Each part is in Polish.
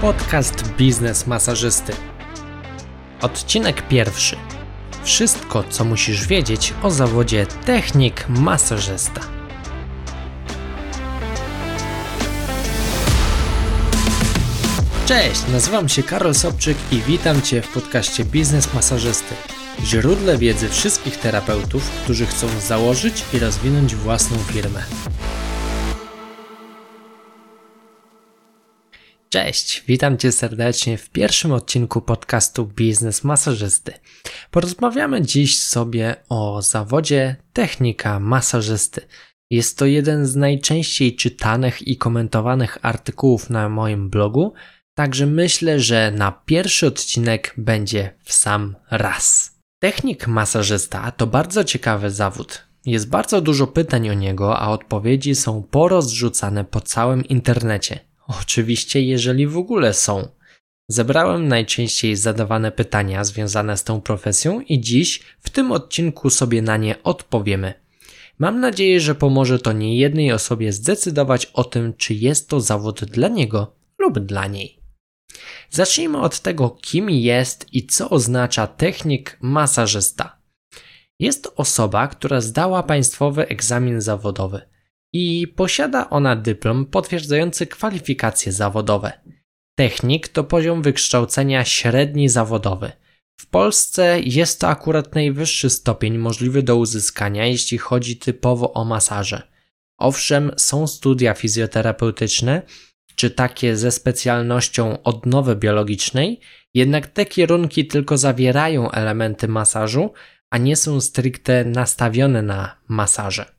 Podcast Biznes Masażysty. Odcinek pierwszy. Wszystko, co musisz wiedzieć o zawodzie technik masażysta. Cześć, nazywam się Karol Sobczyk i witam Cię w podcaście Biznes Masażysty, źródle wiedzy wszystkich terapeutów, którzy chcą założyć i rozwinąć własną firmę. Cześć, witam Cię serdecznie w pierwszym odcinku podcastu Biznes Masażysty. Porozmawiamy dziś sobie o zawodzie technika masażysty. Jest to jeden z najczęściej czytanych i komentowanych artykułów na moim blogu, także myślę, że na pierwszy odcinek będzie w sam raz. Technik masażysta to bardzo ciekawy zawód. Jest bardzo dużo pytań o niego, a odpowiedzi są porozrzucane po całym internecie. Oczywiście, jeżeli w ogóle są. Zebrałem najczęściej zadawane pytania związane z tą profesją i dziś w tym odcinku sobie na nie odpowiemy. Mam nadzieję, że pomoże to niejednej osobie zdecydować o tym, czy jest to zawód dla niego lub dla niej. Zacznijmy od tego, kim jest i co oznacza technik masażysta. Jest to osoba, która zdała państwowy egzamin zawodowy i posiada ona dyplom potwierdzający kwalifikacje zawodowe. Technik to poziom wykształcenia średni zawodowy. W Polsce jest to akurat najwyższy stopień możliwy do uzyskania, jeśli chodzi typowo o masaże. Owszem, są studia fizjoterapeutyczne, czy takie ze specjalnością odnowy biologicznej, jednak te kierunki tylko zawierają elementy masażu, a nie są stricte nastawione na masaże.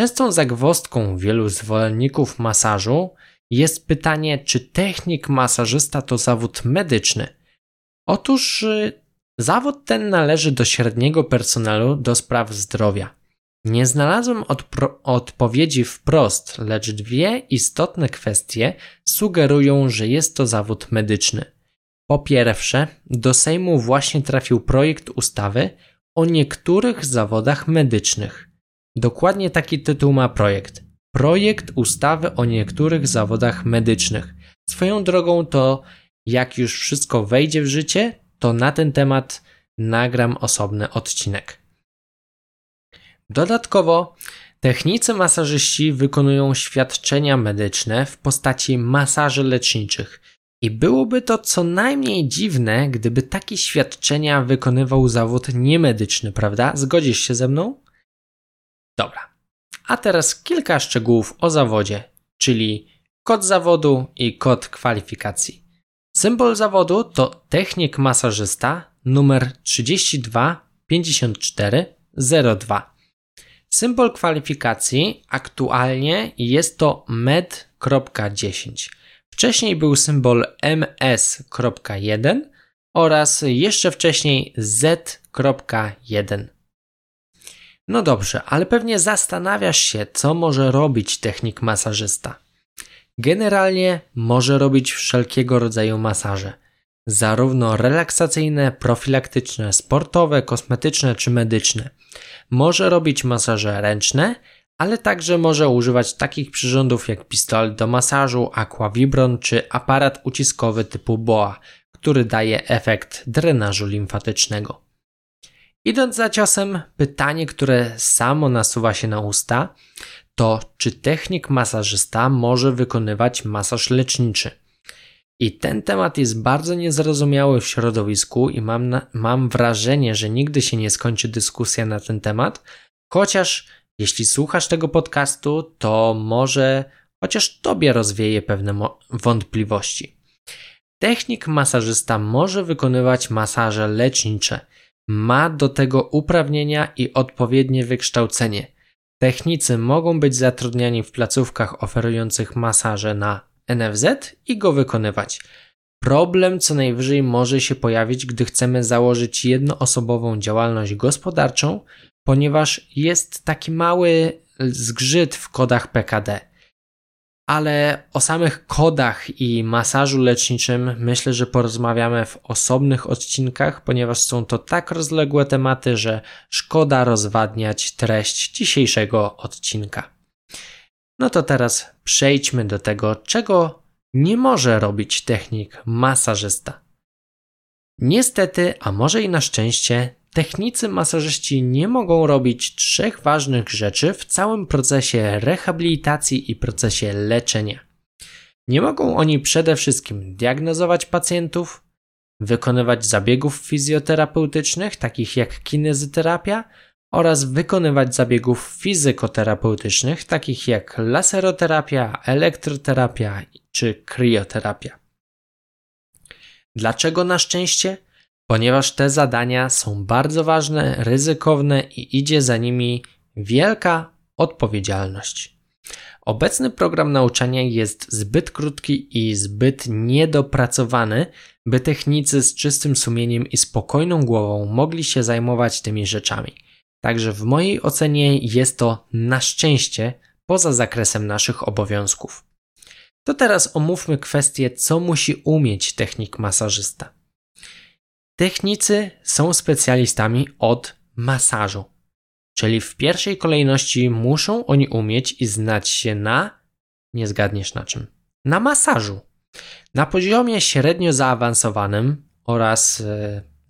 Częstą zagwozdką wielu zwolenników masażu jest pytanie, czy technik masażysta to zawód medyczny. Otóż y, zawód ten należy do średniego personelu do spraw zdrowia. Nie znalazłem odpowiedzi wprost, lecz dwie istotne kwestie sugerują, że jest to zawód medyczny. Po pierwsze, do Sejmu właśnie trafił projekt ustawy o niektórych zawodach medycznych. Dokładnie taki tytuł ma projekt. Projekt ustawy o niektórych zawodach medycznych. Swoją drogą to, jak już wszystko wejdzie w życie, to na ten temat nagram osobny odcinek. Dodatkowo, technicy masażyści wykonują świadczenia medyczne w postaci masaży leczniczych. I byłoby to co najmniej dziwne, gdyby takie świadczenia wykonywał zawód niemedyczny, prawda? Zgodzisz się ze mną? Dobra. A teraz kilka szczegółów o zawodzie, czyli kod zawodu i kod kwalifikacji. Symbol zawodu to technik masażysta numer 325402. Symbol kwalifikacji aktualnie jest to med.10. Wcześniej był symbol ms.1 oraz jeszcze wcześniej z.1. No dobrze, ale pewnie zastanawiasz się, co może robić technik masażysta. Generalnie może robić wszelkiego rodzaju masaże, zarówno relaksacyjne, profilaktyczne, sportowe, kosmetyczne czy medyczne. Może robić masaże ręczne, ale także może używać takich przyrządów jak pistolet do masażu, aquavibron czy aparat uciskowy typu BOA, który daje efekt drenażu limfatycznego. Idąc za ciosem, pytanie, które samo nasuwa się na usta, to czy technik masażysta może wykonywać masaż leczniczy? I ten temat jest bardzo niezrozumiały w środowisku i mam, na, mam wrażenie, że nigdy się nie skończy dyskusja na ten temat, chociaż jeśli słuchasz tego podcastu, to może chociaż tobie rozwieje pewne wątpliwości. Technik masażysta może wykonywać masaże lecznicze – ma do tego uprawnienia i odpowiednie wykształcenie. Technicy mogą być zatrudniani w placówkach oferujących masaże na NFZ i go wykonywać. Problem co najwyżej może się pojawić, gdy chcemy założyć jednoosobową działalność gospodarczą, ponieważ jest taki mały zgrzyt w kodach PKD ale o samych kodach i masażu leczniczym myślę, że porozmawiamy w osobnych odcinkach, ponieważ są to tak rozległe tematy, że szkoda rozwadniać treść dzisiejszego odcinka. No to teraz przejdźmy do tego, czego nie może robić technik masażysta. Niestety, a może i na szczęście, technicy masażyści nie mogą robić trzech ważnych rzeczy w całym procesie rehabilitacji i procesie leczenia. Nie mogą oni przede wszystkim diagnozować pacjentów, wykonywać zabiegów fizjoterapeutycznych, takich jak kinezyterapia, oraz wykonywać zabiegów fizykoterapeutycznych, takich jak laseroterapia, elektroterapia czy krioterapia. Dlaczego na szczęście? Ponieważ te zadania są bardzo ważne, ryzykowne i idzie za nimi wielka odpowiedzialność. Obecny program nauczania jest zbyt krótki i zbyt niedopracowany, by technicy z czystym sumieniem i spokojną głową mogli się zajmować tymi rzeczami. Także w mojej ocenie jest to na szczęście poza zakresem naszych obowiązków. To teraz omówmy kwestię, co musi umieć technik masażysta. Technicy są specjalistami od masażu, czyli w pierwszej kolejności muszą oni umieć i znać się na, nie zgadniesz na czym, na masażu. Na poziomie średnio zaawansowanym oraz yy,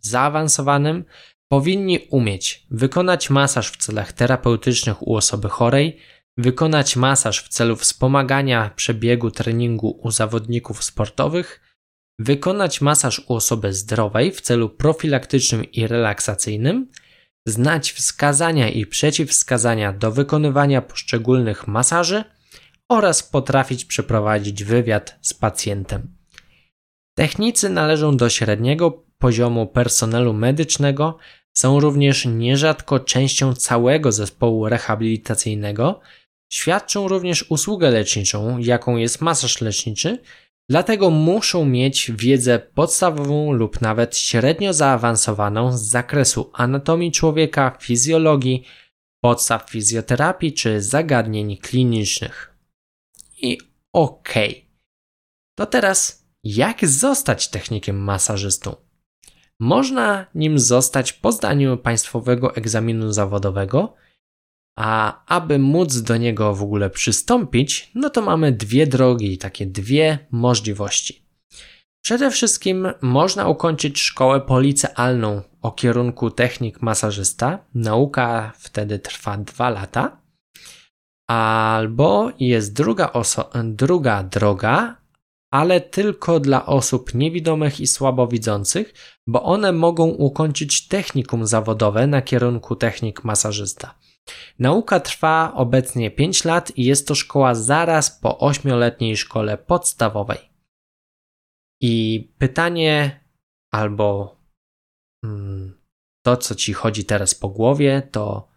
zaawansowanym powinni umieć wykonać masaż w celach terapeutycznych u osoby chorej, wykonać masaż w celu wspomagania przebiegu treningu u zawodników sportowych, wykonać masaż u osoby zdrowej w celu profilaktycznym i relaksacyjnym, znać wskazania i przeciwwskazania do wykonywania poszczególnych masaży oraz potrafić przeprowadzić wywiad z pacjentem. Technicy należą do średniego poziomu personelu medycznego, są również nierzadko częścią całego zespołu rehabilitacyjnego, świadczą również usługę leczniczą, jaką jest masaż leczniczy, dlatego muszą mieć wiedzę podstawową lub nawet średnio zaawansowaną z zakresu anatomii człowieka, fizjologii, podstaw fizjoterapii czy zagadnień klinicznych. I okej. Okay. To teraz, jak zostać technikiem masażystą? Można nim zostać po zdaniu państwowego egzaminu zawodowego, a aby móc do niego w ogóle przystąpić, no to mamy dwie drogi, takie dwie możliwości. Przede wszystkim można ukończyć szkołę policealną o kierunku technik masażysta. Nauka wtedy trwa dwa lata. Albo jest druga, druga droga, ale tylko dla osób niewidomych i słabowidzących, bo one mogą ukończyć technikum zawodowe na kierunku technik masażysta. Nauka trwa obecnie 5 lat i jest to szkoła zaraz po 8-letniej szkole podstawowej. I pytanie albo hmm, to, co ci chodzi teraz po głowie, to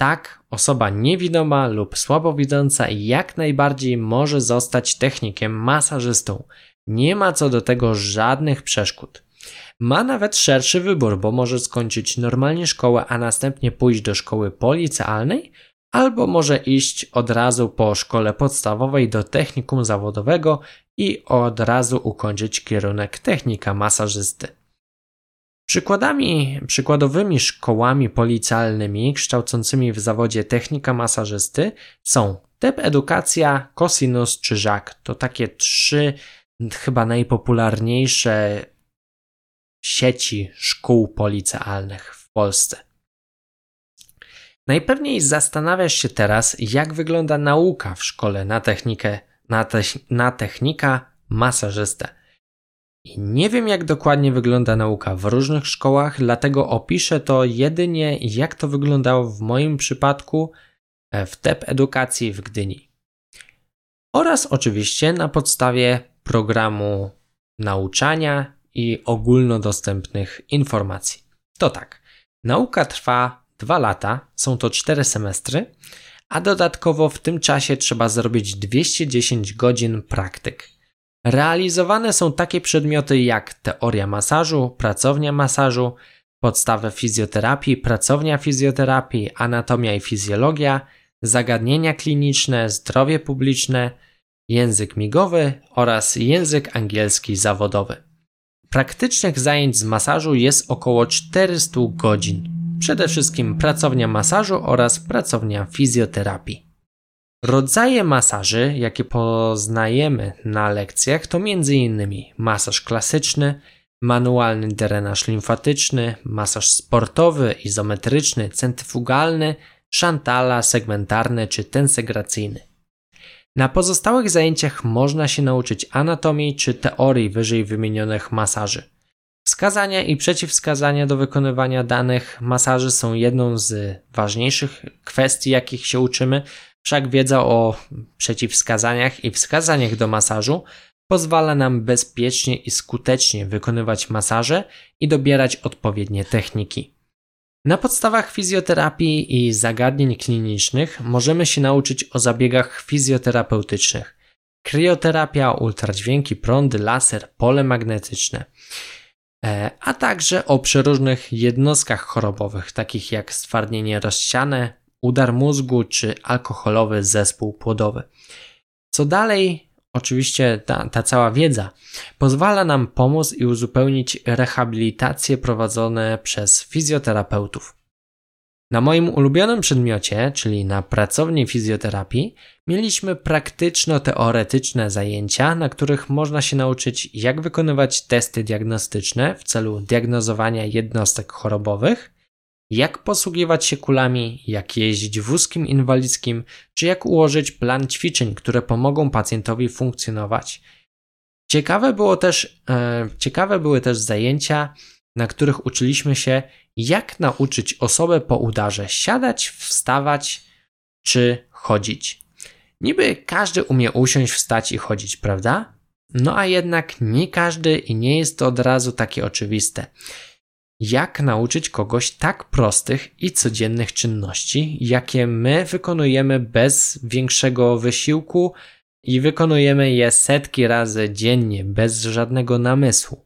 tak, osoba niewidoma lub słabowidząca jak najbardziej może zostać technikiem masażystą. Nie ma co do tego żadnych przeszkód. Ma nawet szerszy wybór, bo może skończyć normalnie szkołę, a następnie pójść do szkoły policealnej, albo może iść od razu po szkole podstawowej do technikum zawodowego i od razu ukończyć kierunek technika masażysty. Przykładami, przykładowymi szkołami policjalnymi kształcącymi w zawodzie technika masażysty są TEP Edukacja, Cosinus czy Żak. To takie trzy chyba najpopularniejsze sieci szkół policealnych w Polsce. Najpewniej zastanawiasz się teraz, jak wygląda nauka w szkole na technikę, na, te, na technika masażystę. I nie wiem, jak dokładnie wygląda nauka w różnych szkołach, dlatego opiszę to jedynie, jak to wyglądało w moim przypadku e, w TEP Edukacji w Gdyni. Oraz oczywiście na podstawie programu nauczania i ogólnodostępnych informacji. To tak, nauka trwa 2 lata, są to 4 semestry, a dodatkowo w tym czasie trzeba zrobić 210 godzin praktyk. Realizowane są takie przedmioty jak teoria masażu, pracownia masażu, podstawy fizjoterapii, pracownia fizjoterapii, anatomia i fizjologia, zagadnienia kliniczne, zdrowie publiczne, język migowy oraz język angielski zawodowy. Praktycznych zajęć z masażu jest około 400 godzin. Przede wszystkim pracownia masażu oraz pracownia fizjoterapii. Rodzaje masaży, jakie poznajemy na lekcjach, to m.in. masaż klasyczny, manualny drenaż limfatyczny, masaż sportowy, izometryczny, centryfugalny, szantala, segmentarny czy tensegracyjny. Na pozostałych zajęciach można się nauczyć anatomii czy teorii wyżej wymienionych masaży. Wskazania i przeciwwskazania do wykonywania danych masaży są jedną z ważniejszych kwestii, jakich się uczymy, wszak wiedza o przeciwwskazaniach i wskazaniach do masażu pozwala nam bezpiecznie i skutecznie wykonywać masaże i dobierać odpowiednie techniki. Na podstawach fizjoterapii i zagadnień klinicznych możemy się nauczyć o zabiegach fizjoterapeutycznych. Krioterapia, ultradźwięki, prądy, laser, pole magnetyczne, e, a także o przeróżnych jednostkach chorobowych, takich jak stwardnienie rozsiane, udar mózgu czy alkoholowy zespół płodowy. Co dalej, oczywiście ta, ta cała wiedza pozwala nam pomóc i uzupełnić rehabilitacje prowadzone przez fizjoterapeutów. Na moim ulubionym przedmiocie, czyli na pracowni fizjoterapii, mieliśmy praktyczno-teoretyczne zajęcia, na których można się nauczyć, jak wykonywać testy diagnostyczne w celu diagnozowania jednostek chorobowych, jak posługiwać się kulami, jak jeździć wózkiem inwalidzkim, czy jak ułożyć plan ćwiczeń, które pomogą pacjentowi funkcjonować. Ciekawe, było też, e, ciekawe były też zajęcia, na których uczyliśmy się, jak nauczyć osobę po udarze siadać, wstawać czy chodzić. Niby każdy umie usiąść, wstać i chodzić, prawda? No a jednak nie każdy i nie jest to od razu takie oczywiste jak nauczyć kogoś tak prostych i codziennych czynności, jakie my wykonujemy bez większego wysiłku i wykonujemy je setki razy dziennie, bez żadnego namysłu.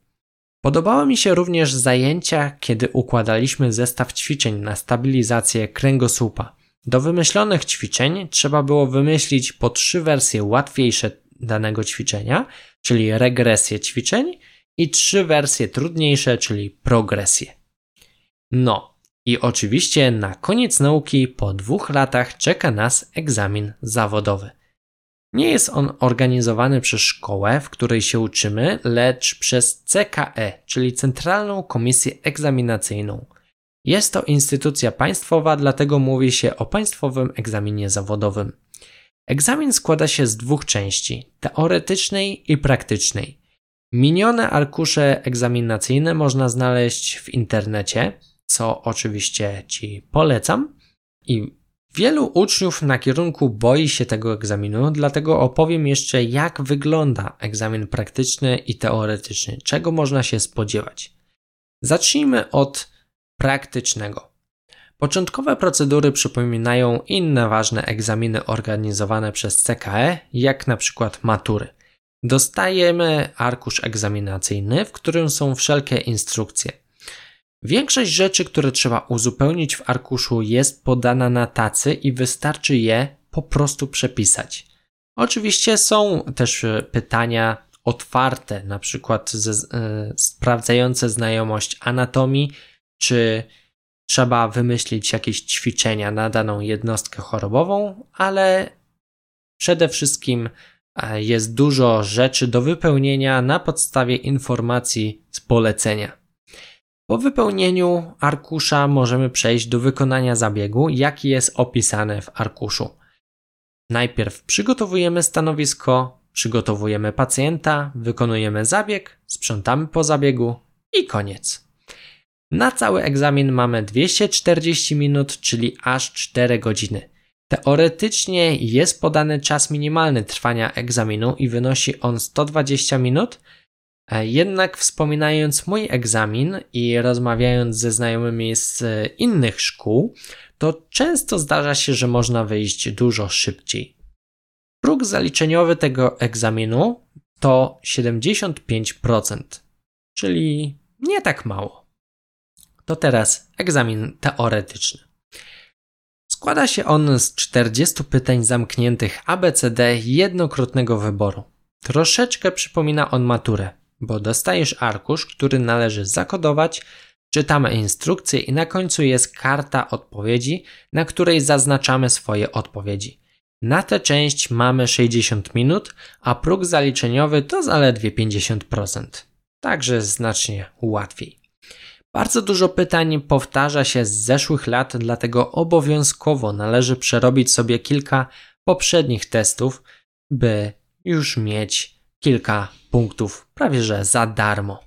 Podobały mi się również zajęcia, kiedy układaliśmy zestaw ćwiczeń na stabilizację kręgosłupa. Do wymyślonych ćwiczeń trzeba było wymyślić po trzy wersje łatwiejsze danego ćwiczenia, czyli regresję ćwiczeń, i trzy wersje trudniejsze, czyli progresję. No, i oczywiście na koniec nauki po dwóch latach czeka nas egzamin zawodowy. Nie jest on organizowany przez szkołę, w której się uczymy, lecz przez CKE, czyli Centralną Komisję Egzaminacyjną. Jest to instytucja państwowa, dlatego mówi się o państwowym egzaminie zawodowym. Egzamin składa się z dwóch części: teoretycznej i praktycznej. Minione arkusze egzaminacyjne można znaleźć w internecie, co oczywiście Ci polecam. I wielu uczniów na kierunku boi się tego egzaminu, dlatego opowiem jeszcze, jak wygląda egzamin praktyczny i teoretyczny, czego można się spodziewać. Zacznijmy od praktycznego. Początkowe procedury przypominają inne ważne egzaminy organizowane przez CKE, jak na przykład matury. Dostajemy arkusz egzaminacyjny, w którym są wszelkie instrukcje. Większość rzeczy, które trzeba uzupełnić w arkuszu, jest podana na tacy i wystarczy je po prostu przepisać. Oczywiście są też e, pytania otwarte, na przykład ze, e, sprawdzające znajomość anatomii, czy trzeba wymyślić jakieś ćwiczenia na daną jednostkę chorobową, ale przede wszystkim jest dużo rzeczy do wypełnienia na podstawie informacji z polecenia. Po wypełnieniu arkusza możemy przejść do wykonania zabiegu, jaki jest opisany w arkuszu. Najpierw przygotowujemy stanowisko, przygotowujemy pacjenta, wykonujemy zabieg, sprzątamy po zabiegu i koniec. Na cały egzamin mamy 240 minut, czyli aż 4 godziny. Teoretycznie jest podany czas minimalny trwania egzaminu i wynosi on 120 minut, E, jednak wspominając mój egzamin i rozmawiając ze znajomymi z e, innych szkół, to często zdarza się, że można wyjść dużo szybciej. Próg zaliczeniowy tego egzaminu to 75%, czyli nie tak mało. To teraz egzamin teoretyczny. Składa się on z 40 pytań zamkniętych ABCD jednokrotnego wyboru. Troszeczkę przypomina on maturę, bo dostajesz arkusz, który należy zakodować, czytamy instrukcję i na końcu jest karta odpowiedzi, na której zaznaczamy swoje odpowiedzi. Na tę część mamy 60 minut, a próg zaliczeniowy to zaledwie 50%. Także znacznie łatwiej. Bardzo dużo pytań powtarza się z zeszłych lat, dlatego obowiązkowo należy przerobić sobie kilka poprzednich testów, by już mieć kilka punktów prawie że za darmo.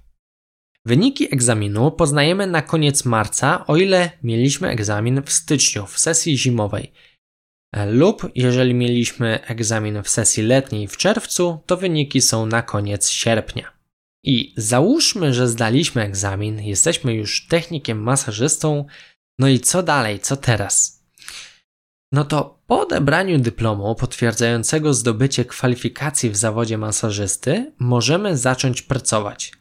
Wyniki egzaminu poznajemy na koniec marca, o ile mieliśmy egzamin w styczniu, w sesji zimowej. Lub jeżeli mieliśmy egzamin w sesji letniej w czerwcu, to wyniki są na koniec sierpnia. I załóżmy, że zdaliśmy egzamin, jesteśmy już technikiem masażystą, no i co dalej, co teraz? No to po odebraniu dyplomu potwierdzającego zdobycie kwalifikacji w zawodzie masażysty, możemy zacząć pracować.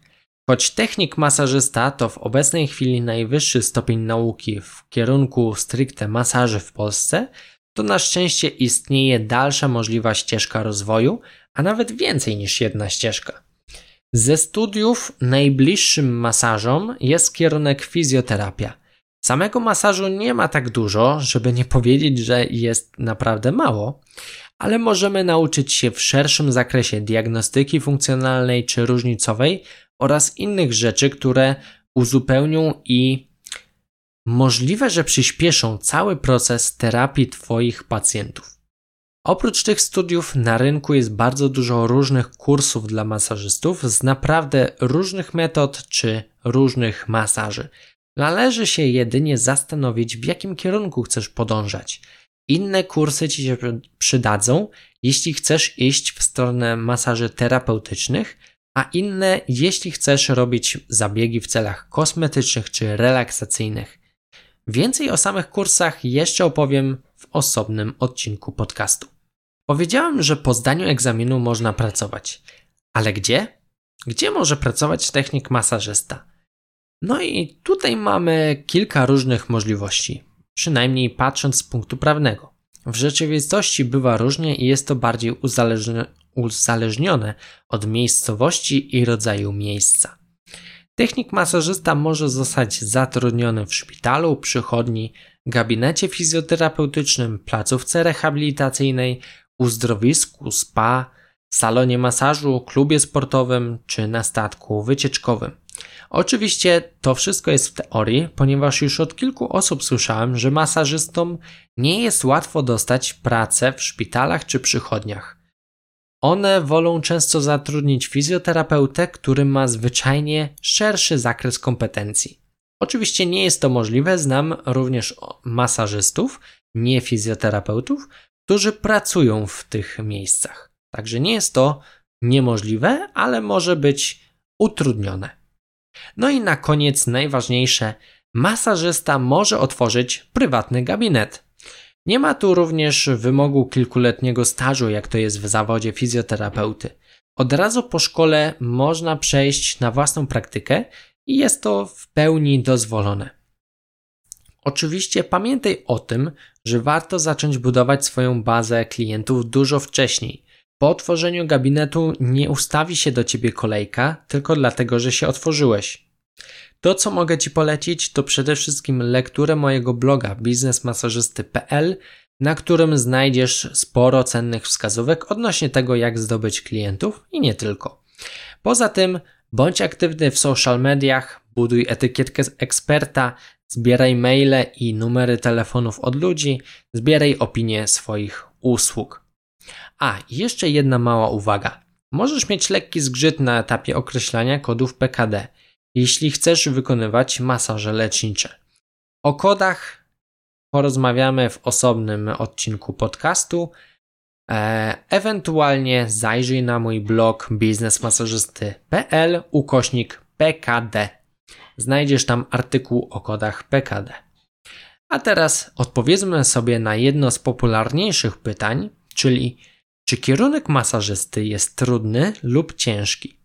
Choć technik masażysta to w obecnej chwili najwyższy stopień nauki w kierunku stricte masaży w Polsce, to na szczęście istnieje dalsza możliwa ścieżka rozwoju, a nawet więcej niż jedna ścieżka. Ze studiów najbliższym masażom jest kierunek fizjoterapia. Samego masażu nie ma tak dużo, żeby nie powiedzieć, że jest naprawdę mało, ale możemy nauczyć się w szerszym zakresie diagnostyki funkcjonalnej czy różnicowej oraz innych rzeczy, które uzupełnią i możliwe, że przyspieszą cały proces terapii Twoich pacjentów. Oprócz tych studiów na rynku jest bardzo dużo różnych kursów dla masażystów z naprawdę różnych metod czy różnych masaży. Należy się jedynie zastanowić, w jakim kierunku chcesz podążać. Inne kursy Ci się przydadzą, jeśli chcesz iść w stronę masaży terapeutycznych, a inne, jeśli chcesz robić zabiegi w celach kosmetycznych czy relaksacyjnych. Więcej o samych kursach jeszcze opowiem w osobnym odcinku podcastu. Powiedziałem, że po zdaniu egzaminu można pracować. Ale gdzie? Gdzie może pracować technik masażysta? No i tutaj mamy kilka różnych możliwości, przynajmniej patrząc z punktu prawnego. W rzeczywistości bywa różnie i jest to bardziej uzależnione od miejscowości i rodzaju miejsca. Technik masażysta może zostać zatrudniony w szpitalu, przychodni, gabinecie fizjoterapeutycznym, placówce rehabilitacyjnej, uzdrowisku, spa, salonie masażu, klubie sportowym czy na statku wycieczkowym. Oczywiście to wszystko jest w teorii, ponieważ już od kilku osób słyszałem, że masażystom nie jest łatwo dostać pracę w szpitalach czy przychodniach. One wolą często zatrudnić fizjoterapeutę, który ma zwyczajnie szerszy zakres kompetencji. Oczywiście nie jest to możliwe, znam również masażystów, nie fizjoterapeutów, którzy pracują w tych miejscach. Także nie jest to niemożliwe, ale może być utrudnione. No i na koniec najważniejsze, masażysta może otworzyć prywatny gabinet. Nie ma tu również wymogu kilkuletniego stażu, jak to jest w zawodzie fizjoterapeuty. Od razu po szkole można przejść na własną praktykę i jest to w pełni dozwolone. Oczywiście pamiętaj o tym, że warto zacząć budować swoją bazę klientów dużo wcześniej. Po otworzeniu gabinetu nie ustawi się do ciebie kolejka tylko dlatego, że się otworzyłeś. To, co mogę Ci polecić, to przede wszystkim lekturę mojego bloga biznesmasażysty.pl, na którym znajdziesz sporo cennych wskazówek odnośnie tego, jak zdobyć klientów i nie tylko. Poza tym, bądź aktywny w social mediach, buduj etykietkę eksperta, Zbieraj maile i numery telefonów od ludzi, zbieraj opinie swoich usług. A, jeszcze jedna mała uwaga. Możesz mieć lekki zgrzyt na etapie określania kodów PKD, jeśli chcesz wykonywać masaże lecznicze. O kodach porozmawiamy w osobnym odcinku podcastu. E, ewentualnie zajrzyj na mój blog biznesmasażysty.pl ukośnik PKD. Znajdziesz tam artykuł o kodach PKD. A teraz odpowiedzmy sobie na jedno z popularniejszych pytań, czyli czy kierunek masażysty jest trudny lub ciężki?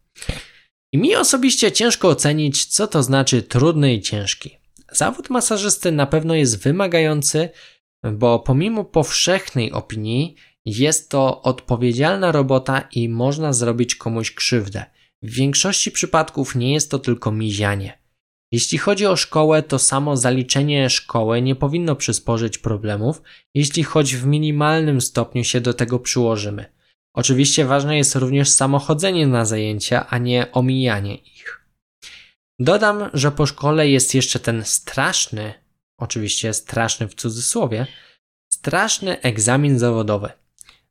I mi osobiście ciężko ocenić, co to znaczy trudny i ciężki. Zawód masażysty na pewno jest wymagający, bo pomimo powszechnej opinii jest to odpowiedzialna robota i można zrobić komuś krzywdę. W większości przypadków nie jest to tylko mizianie. Jeśli chodzi o szkołę, to samo zaliczenie szkoły nie powinno przysporzyć problemów, jeśli choć w minimalnym stopniu się do tego przyłożymy. Oczywiście ważne jest również samochodzenie na zajęcia, a nie omijanie ich. Dodam, że po szkole jest jeszcze ten straszny, oczywiście straszny w cudzysłowie, straszny egzamin zawodowy.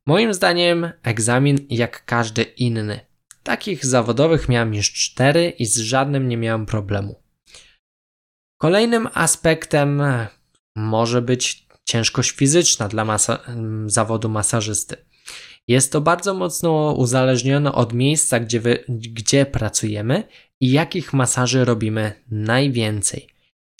Moim zdaniem egzamin jak każdy inny. Takich zawodowych miałem już cztery i z żadnym nie miałem problemu. Kolejnym aspektem może być ciężkość fizyczna dla masa zawodu masażysty. Jest to bardzo mocno uzależnione od miejsca, gdzie, wy, gdzie pracujemy i jakich masaży robimy najwięcej.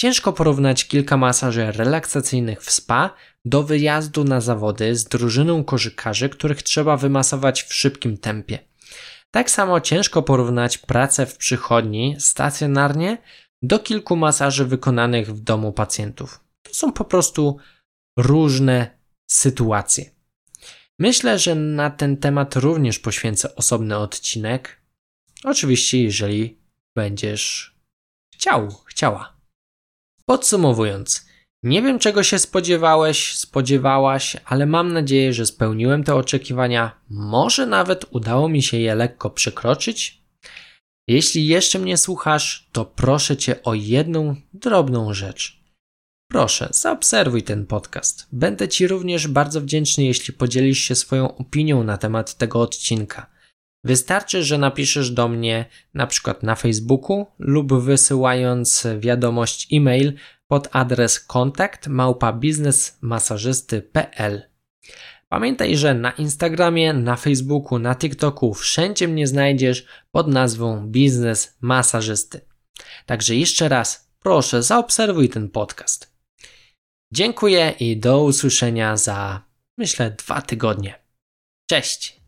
Ciężko porównać kilka masaży relaksacyjnych w spa do wyjazdu na zawody z drużyną korzykarzy, których trzeba wymasować w szybkim tempie. Tak samo ciężko porównać pracę w przychodni stacjonarnie do kilku masaży wykonanych w domu pacjentów. To są po prostu różne sytuacje. Myślę, że na ten temat również poświęcę osobny odcinek. Oczywiście, jeżeli będziesz chciał, chciała. Podsumowując, nie wiem czego się spodziewałeś, spodziewałaś, ale mam nadzieję, że spełniłem te oczekiwania. Może nawet udało mi się je lekko przekroczyć. Jeśli jeszcze mnie słuchasz, to proszę cię o jedną drobną rzecz. Proszę, zaobserwuj ten podcast. Będę Ci również bardzo wdzięczny, jeśli podzielisz się swoją opinią na temat tego odcinka. Wystarczy, że napiszesz do mnie na przykład na Facebooku lub wysyłając wiadomość e-mail pod adres kontakt. Pamiętaj, że na Instagramie, na Facebooku, na TikToku wszędzie mnie znajdziesz pod nazwą Biznes Masażysty. Także jeszcze raz proszę zaobserwuj ten podcast. Dziękuję i do usłyszenia za, myślę, dwa tygodnie. Cześć!